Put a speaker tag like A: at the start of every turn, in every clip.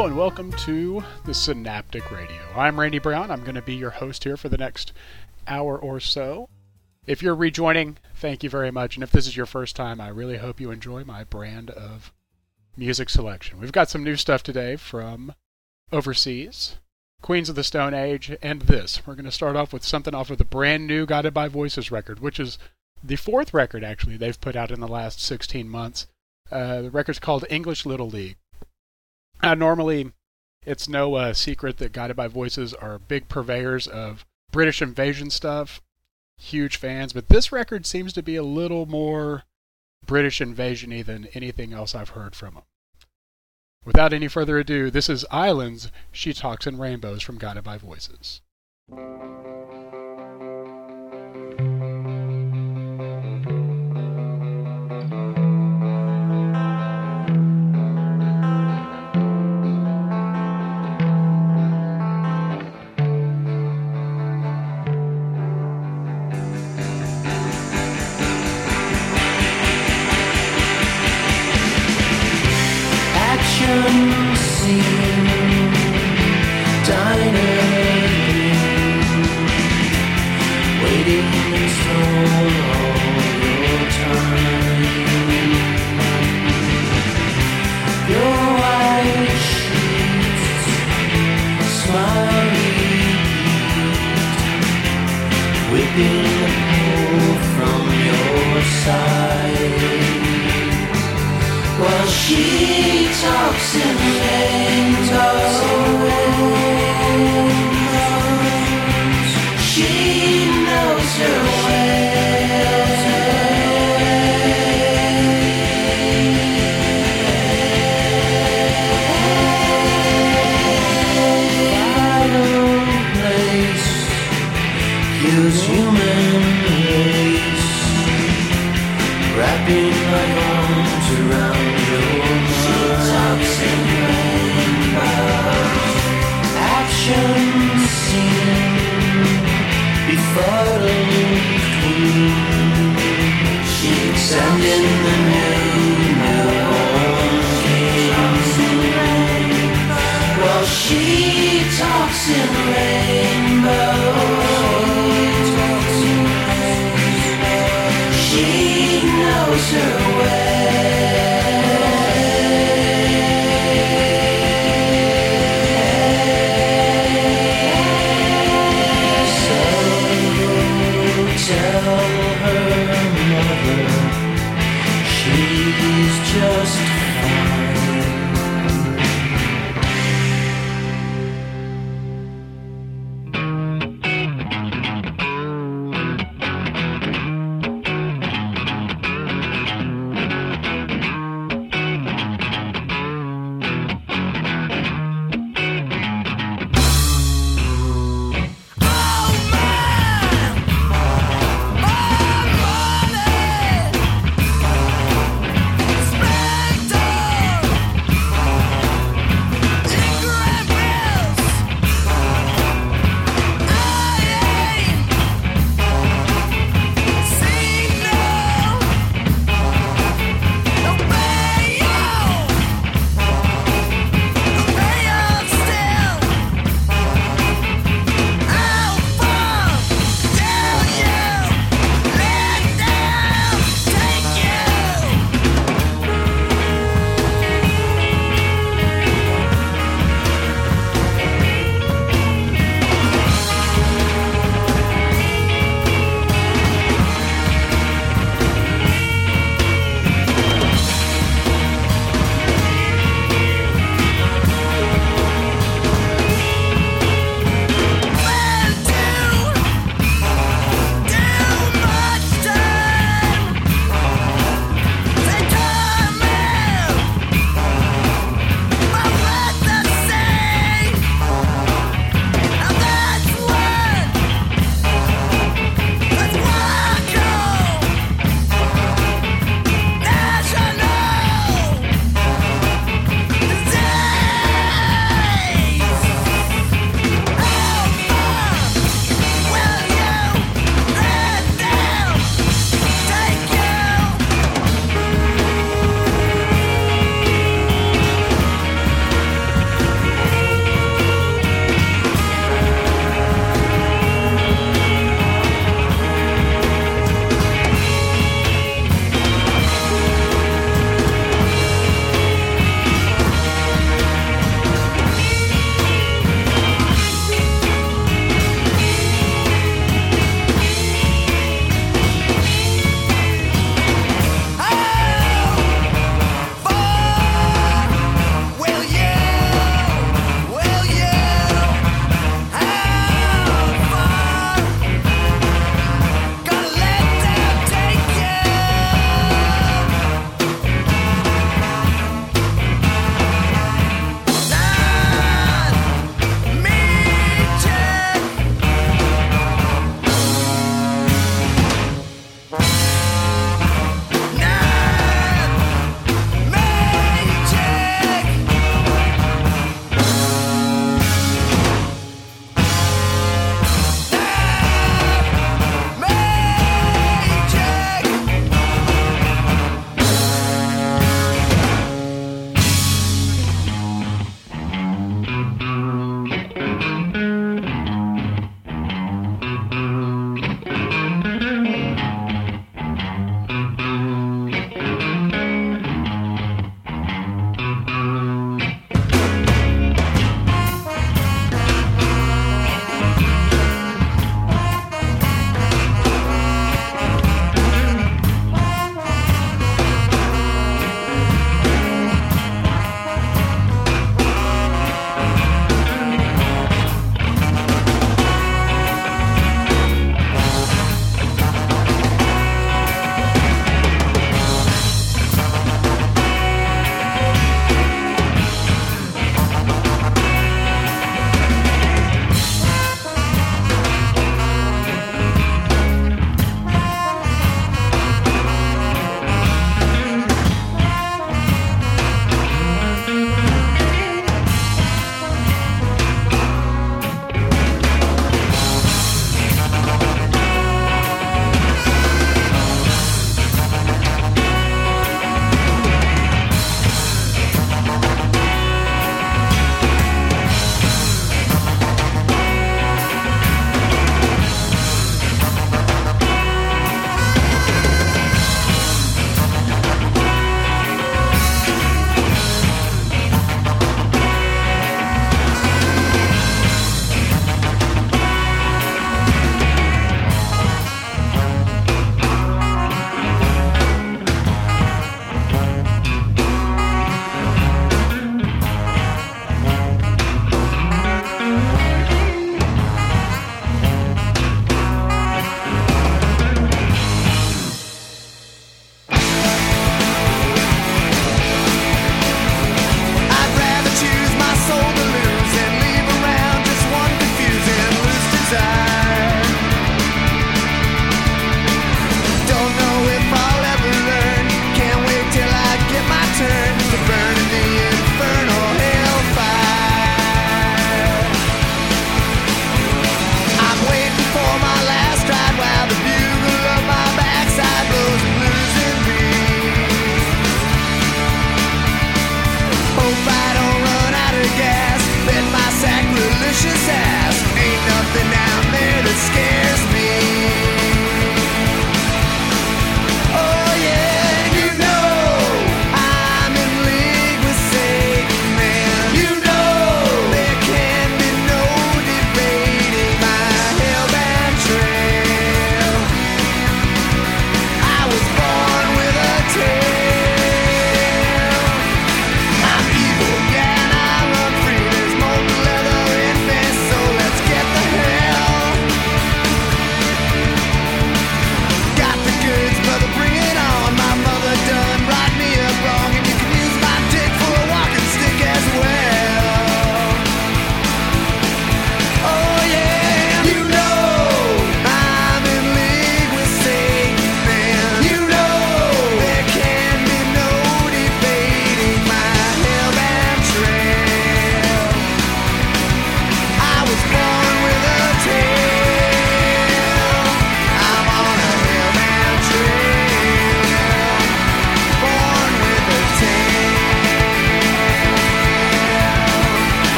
A: And welcome to the Synaptic Radio. I'm Randy Brown. I'm going to be your host here for the next hour or so. If you're rejoining, thank you very much. And if this is your first time, I really hope you enjoy my brand of music selection. We've got some new stuff today from overseas, Queens of the Stone Age, and this. We're going to start off with something off of the brand new Guided by Voices record, which is the fourth record actually they've put out in the last 16 months. Uh, the record's called English Little League. Uh, normally, it's no uh, secret that Guided by Voices are big purveyors of British invasion stuff, huge fans, but this record seems to be a little more British invasion-y than anything else I've heard from them. Without any further ado, this is Islands, She Talks in Rainbows from Guided by Voices.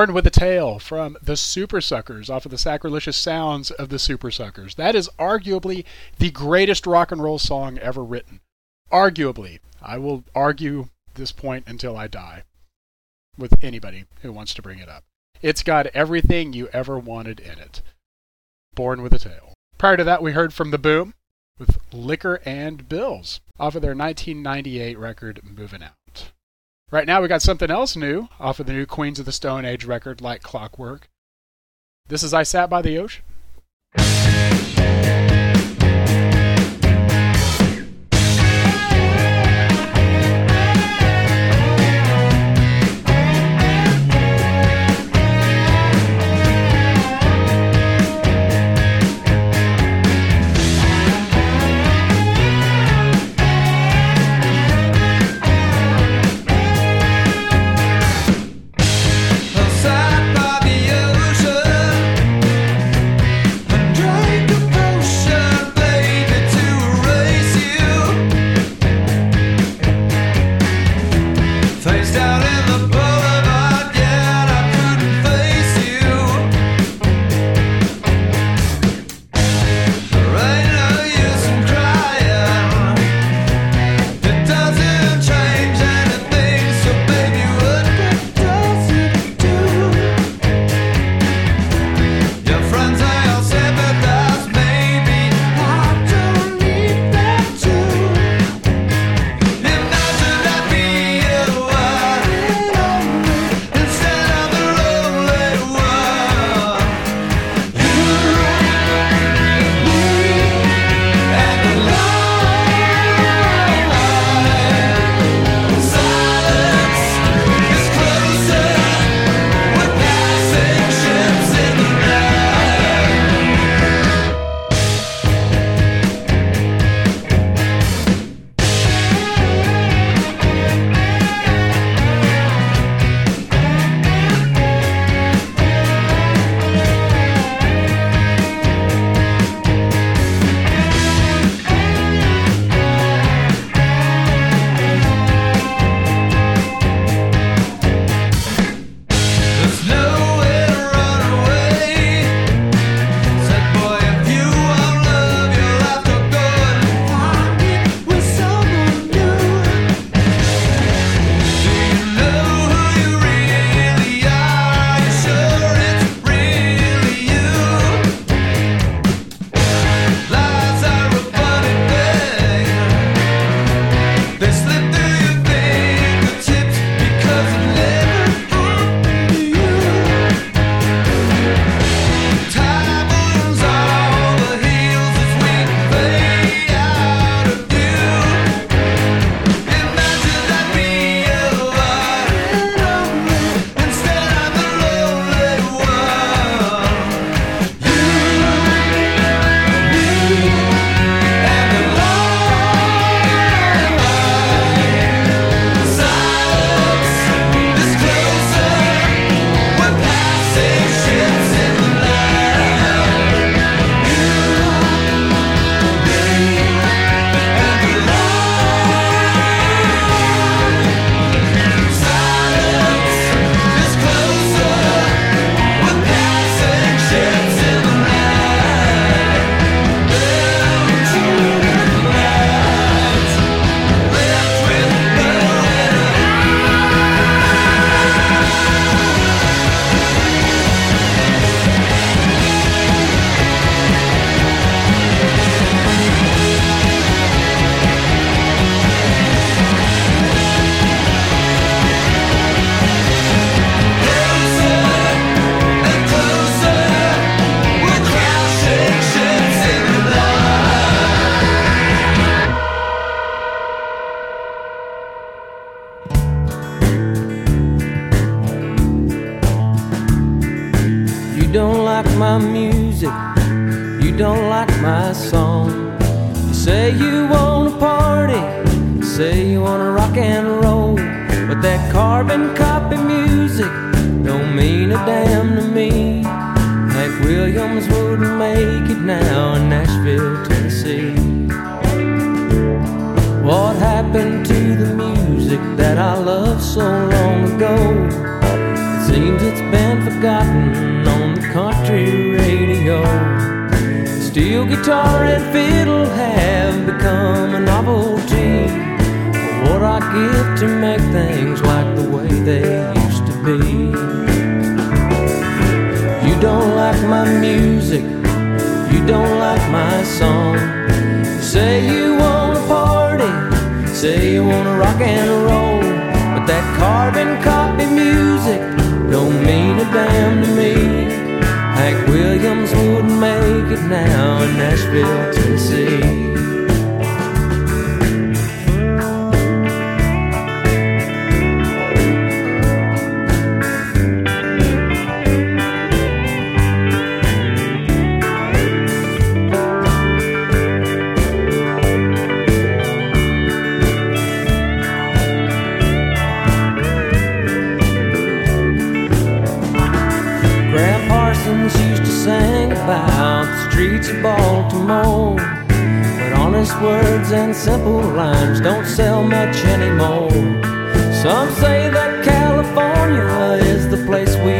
B: Born with a Tail from the Supersuckers off of the Sacrilicious Sounds of the Supersuckers. That is arguably the greatest rock and roll song ever written. Arguably. I will argue this point until I die with anybody who wants to bring it up. It's got everything you ever wanted in it. Born with a Tail. Prior to that, we heard from The Boom with Liquor and Bills off of their 1998 record Moving Out. Right now, we got something else new off of the new Queens of the Stone Age record, Like Clockwork. This is I Sat by the Ocean.
C: Like my music, you don't like my song. You say you wanna party, you say you wanna rock and roll. But that carbon copy music don't mean a damn to me. Hank Williams wouldn't make it now in Nashville, Tennessee. What happened to the music that I loved so long ago? It seems it's been Steel guitar and fiddle have become a novelty. What I give to make things like the way they used to be. You don't like my music, you don't like my song. You say you wanna party, say you wanna rock and roll, but that carbon copy music don't mean a damn to me. Hank Williams wouldn't make it now in Nashville, Tennessee. Baltimore. But honest words and simple rhymes don't sell much anymore. Some say that California is the place we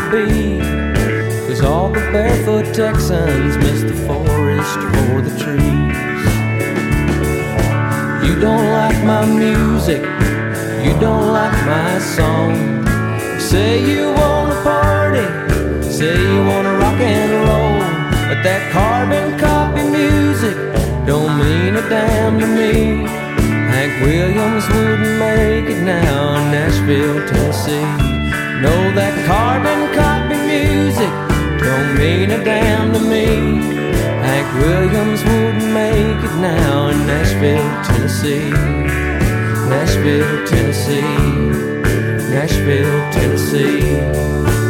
C: to be. Cause all the barefoot Texans miss the forest for the trees. You don't like my music, you don't like my song. Say you wanna party, say you wanna rock and that carbon copy music don't mean a damn to me. Hank Williams wouldn't make it now in Nashville, Tennessee. No, that carbon copy music don't mean a damn to me. Hank Williams wouldn't make it now in Nashville, Tennessee. Nashville, Tennessee. Nashville, Tennessee.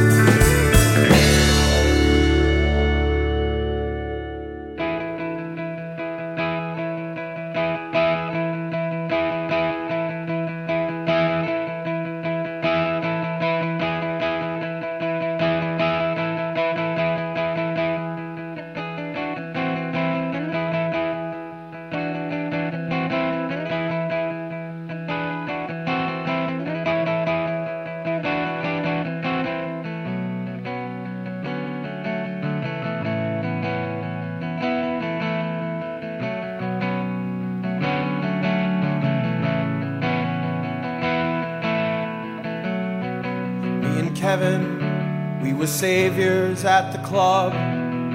D: Kevin, we were saviors at the club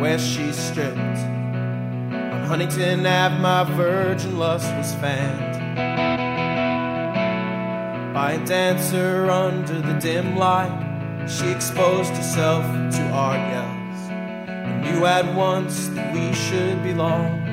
D: where she stripped. On Huntington Ave, my virgin lust was fanned by a dancer under the dim light. She exposed herself to our yells and knew at once that we should belong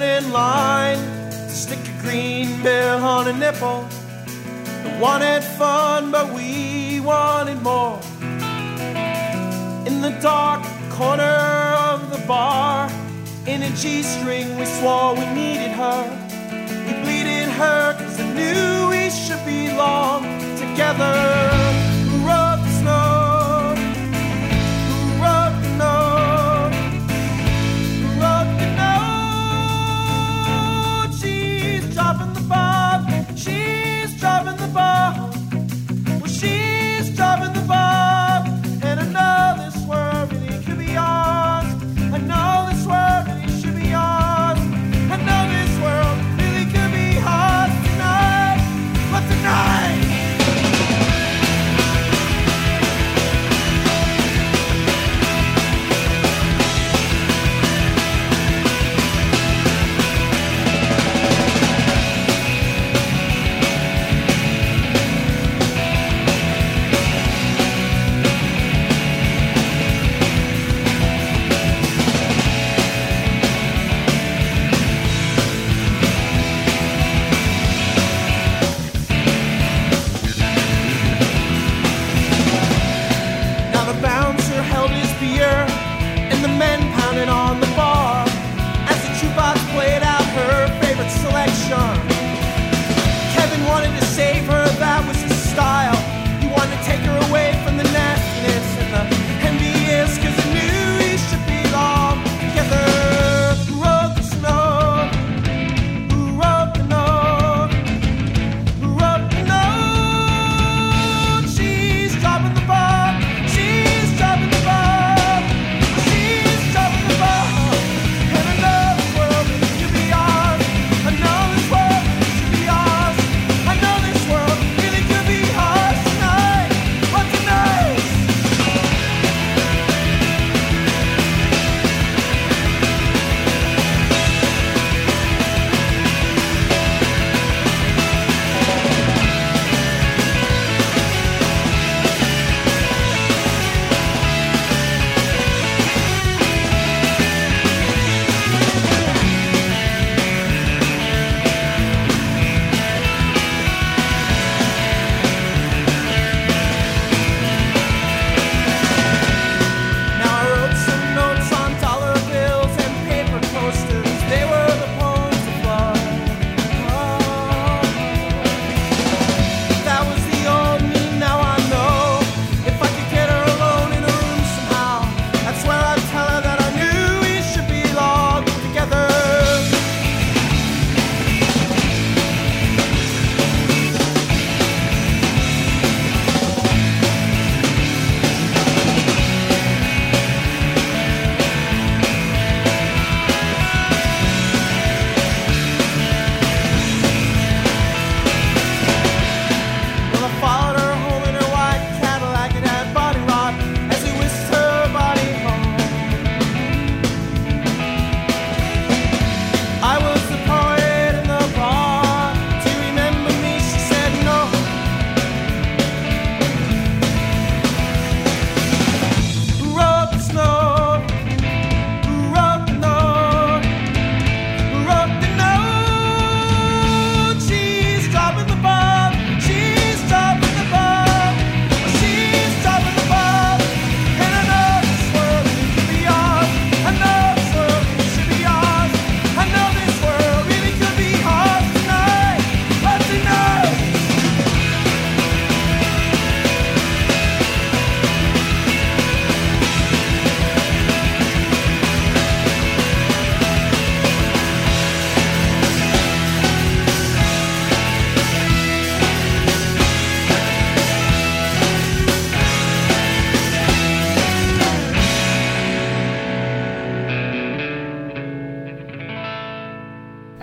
D: in line to stick a green bill on a nipple. We wanted fun, but we wanted more. In the dark corner of the bar, in a G string, we swore we needed her. We bleeded her because we knew we should belong together.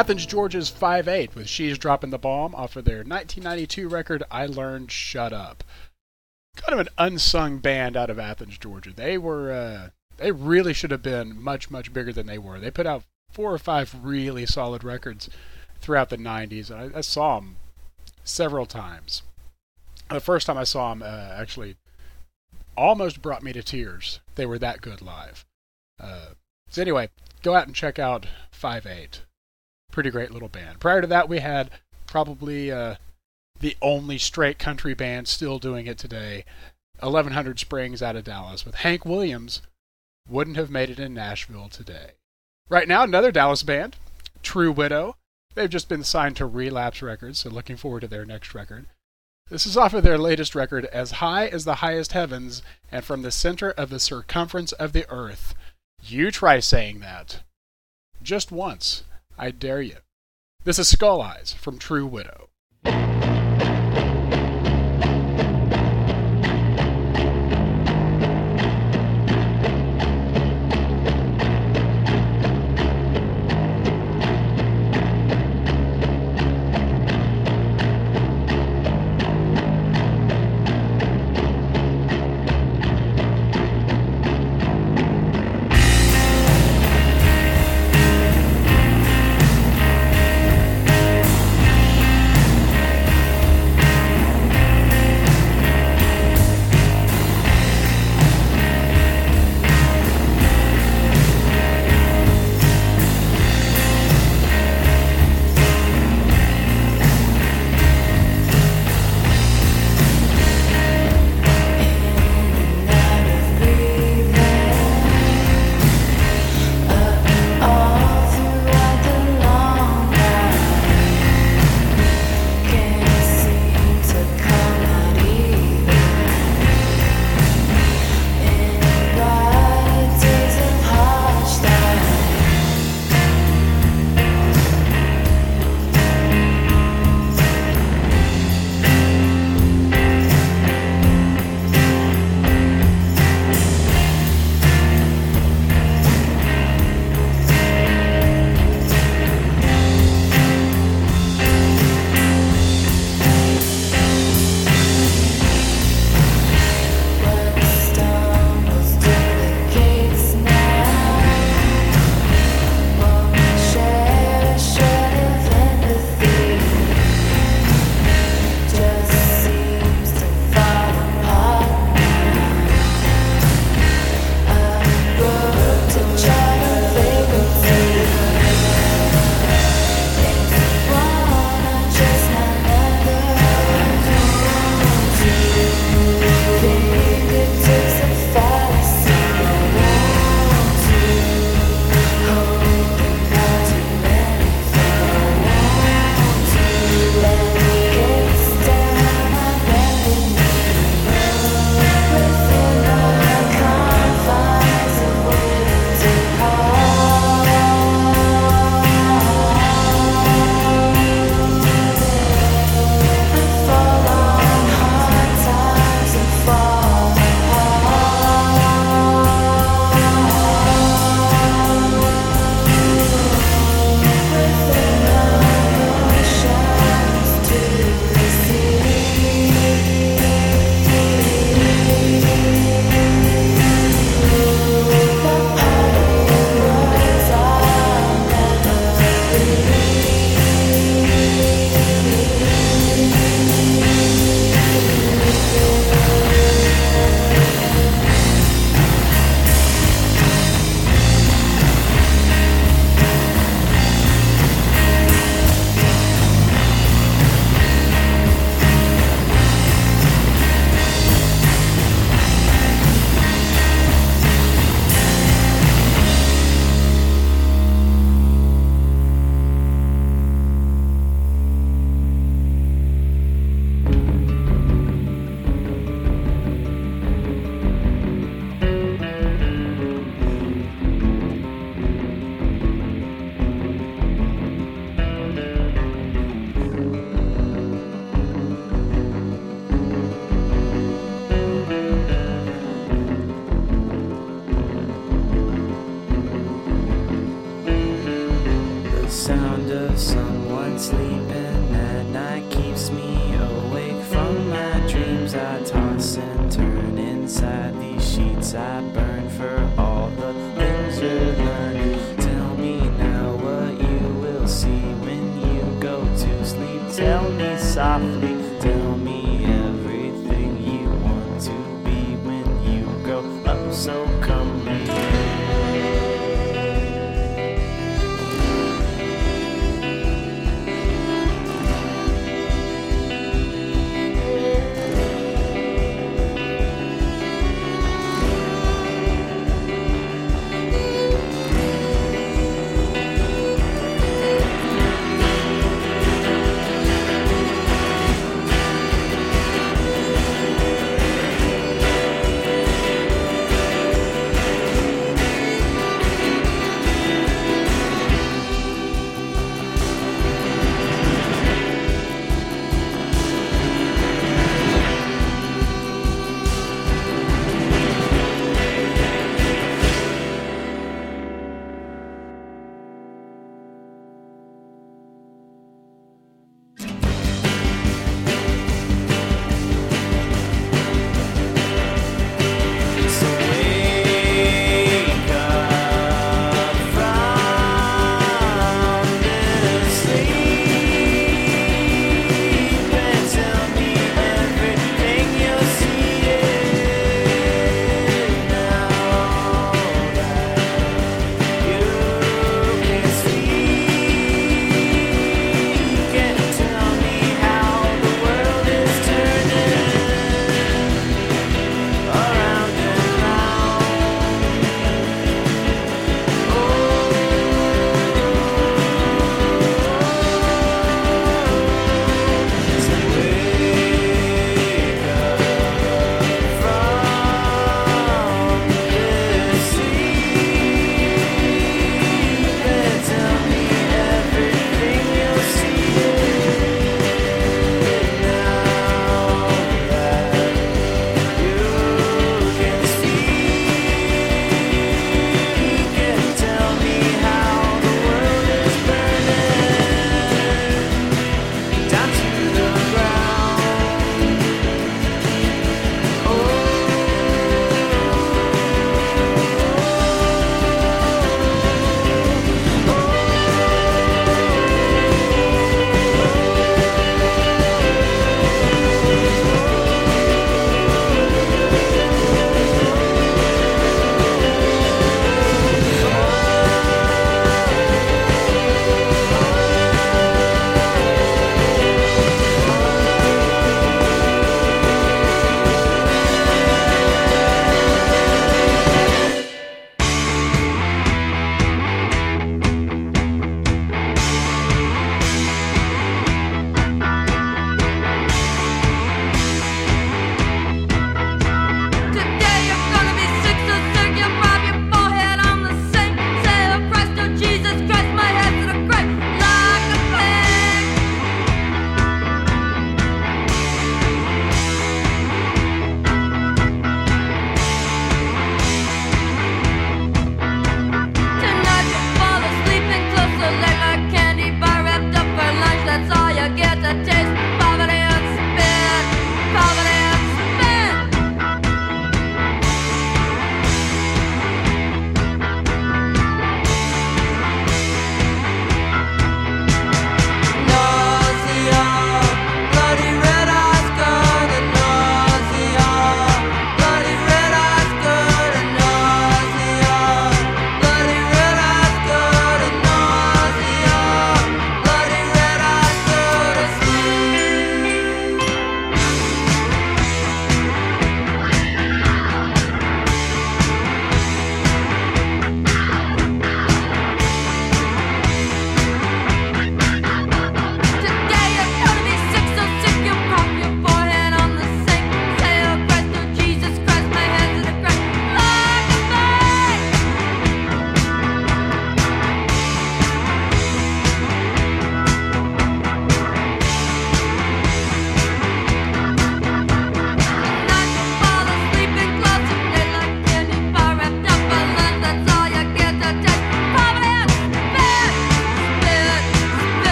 A: Athens, Georgia's 5 8 with She's Dropping the Bomb off of their 1992 record I Learned Shut Up. Kind of an unsung band out of Athens, Georgia. They were, uh, they really should have been much, much bigger than they were. They put out four or five really solid records throughout the 90s. I, I saw them several times. The first time I saw them, uh, actually, almost brought me to tears. They were that good live. Uh, so anyway, go out and check out Five Eight. Pretty great little band. Prior to that, we had probably uh, the only straight country band still doing it today, 1100 Springs out of Dallas, with Hank Williams. Wouldn't have made it in Nashville today. Right now, another Dallas band, True Widow. They've just been signed to Relapse Records, so looking forward to their next record. This is off of their latest record, As High as the Highest Heavens, and From the Center of the Circumference of the Earth. You try saying that. Just once. I dare you. This is Skull Eyes from True Widow.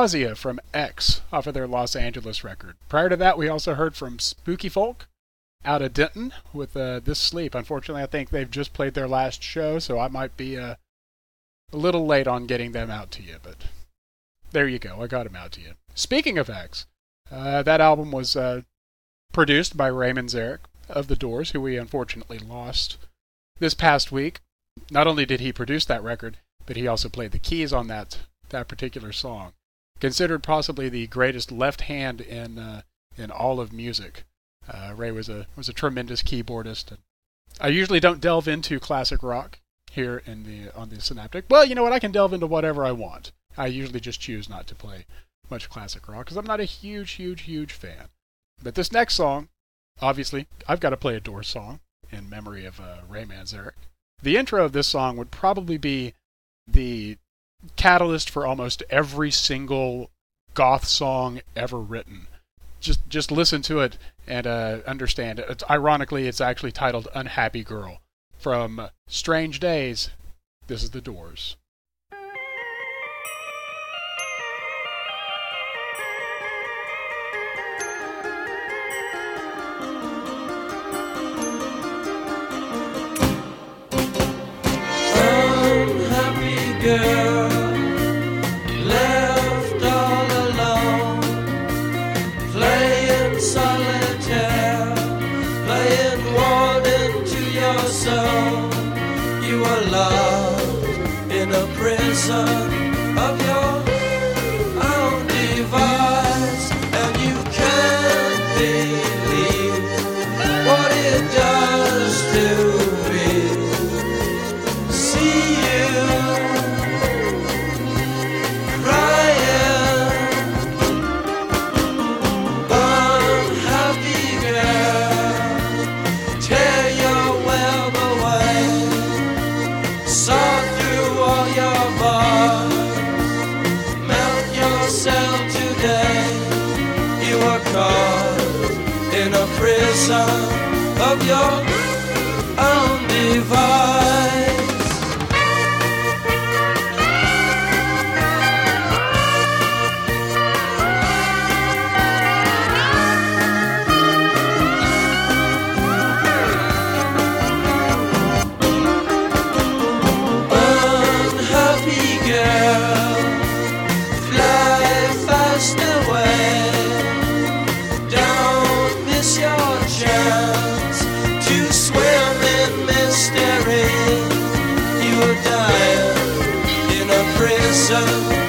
A: Nausea from X off of their Los Angeles record. Prior to that, we also heard from Spooky Folk out of Denton with uh, This Sleep. Unfortunately, I think they've just played their last show, so I might be uh, a little late on getting them out to you, but there you go. I got them out to you. Speaking of X, uh, that album was uh, produced by Ray Manzarek of The Doors, who we unfortunately lost this past week. Not only did he produce that record, but he also played the keys on that that particular song. Considered possibly the greatest left hand in uh, in all of music. Uh, Ray was a was a tremendous keyboardist. And I usually don't delve into classic rock here in the on the Synaptic. Well, you know what? I can delve into whatever I want. I usually just choose not to play much classic rock because I'm not a huge, huge, huge fan. But this next song, obviously, I've got to play a Doors song in memory of uh, Ray Manzarek. The intro of this song would probably be the catalyst for almost every single goth song ever written. Just just listen to it and uh, understand it. It's, ironically, it's actually titled "Unhappy Girl" from Strange Days. This is the Doors.
E: Prison of a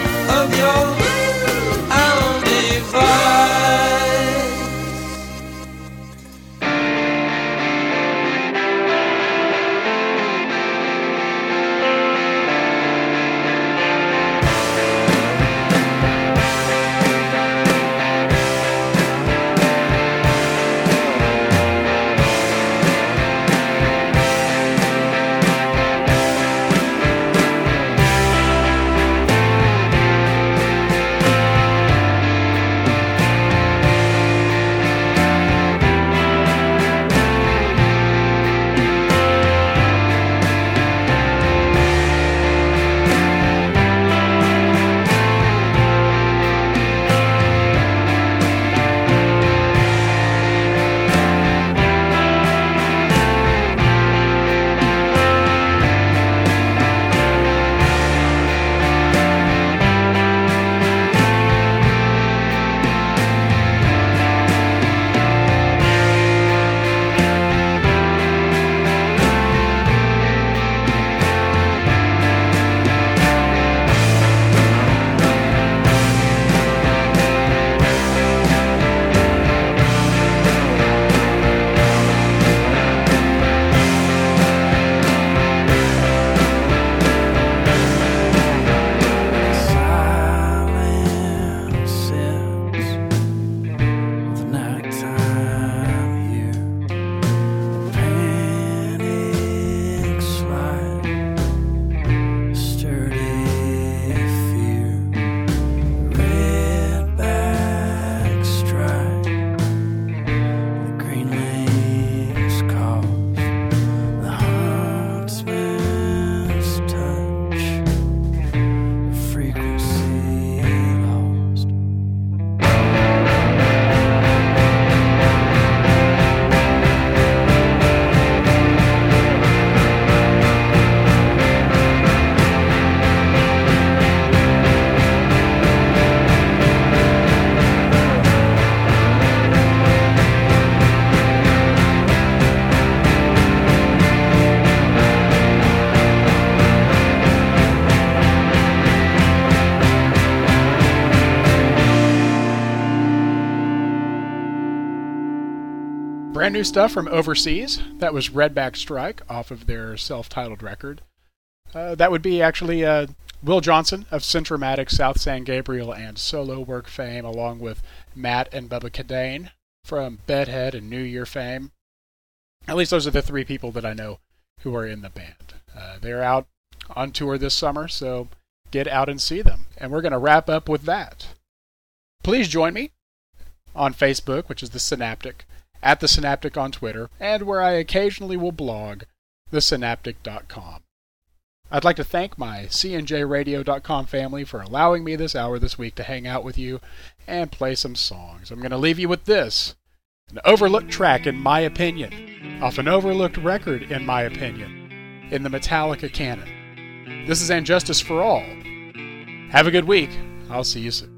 A: Brand new stuff from overseas. That was Redback Strike off of their self titled record. Uh, that would be actually uh, Will Johnson of Centromatic, South San Gabriel, and solo work fame, along with Matt and Bubba Kadane from Bedhead and New Year fame. At least those are the three people that I know who are in the band. Uh, they're out on tour this summer, so get out and see them. And we're going to wrap up with that. Please join me on Facebook, which is the Synaptic, at the Synaptic on Twitter, and where I occasionally will blog, thesynaptic.com. I'd like to thank my cnjradio.com family for allowing me this hour this week to hang out with you and play some songs. I'm going to leave you with this an overlooked track, in my opinion, off an overlooked record, in my opinion, in the Metallica canon. This is And Justice for All. Have a good week. I'll see you soon.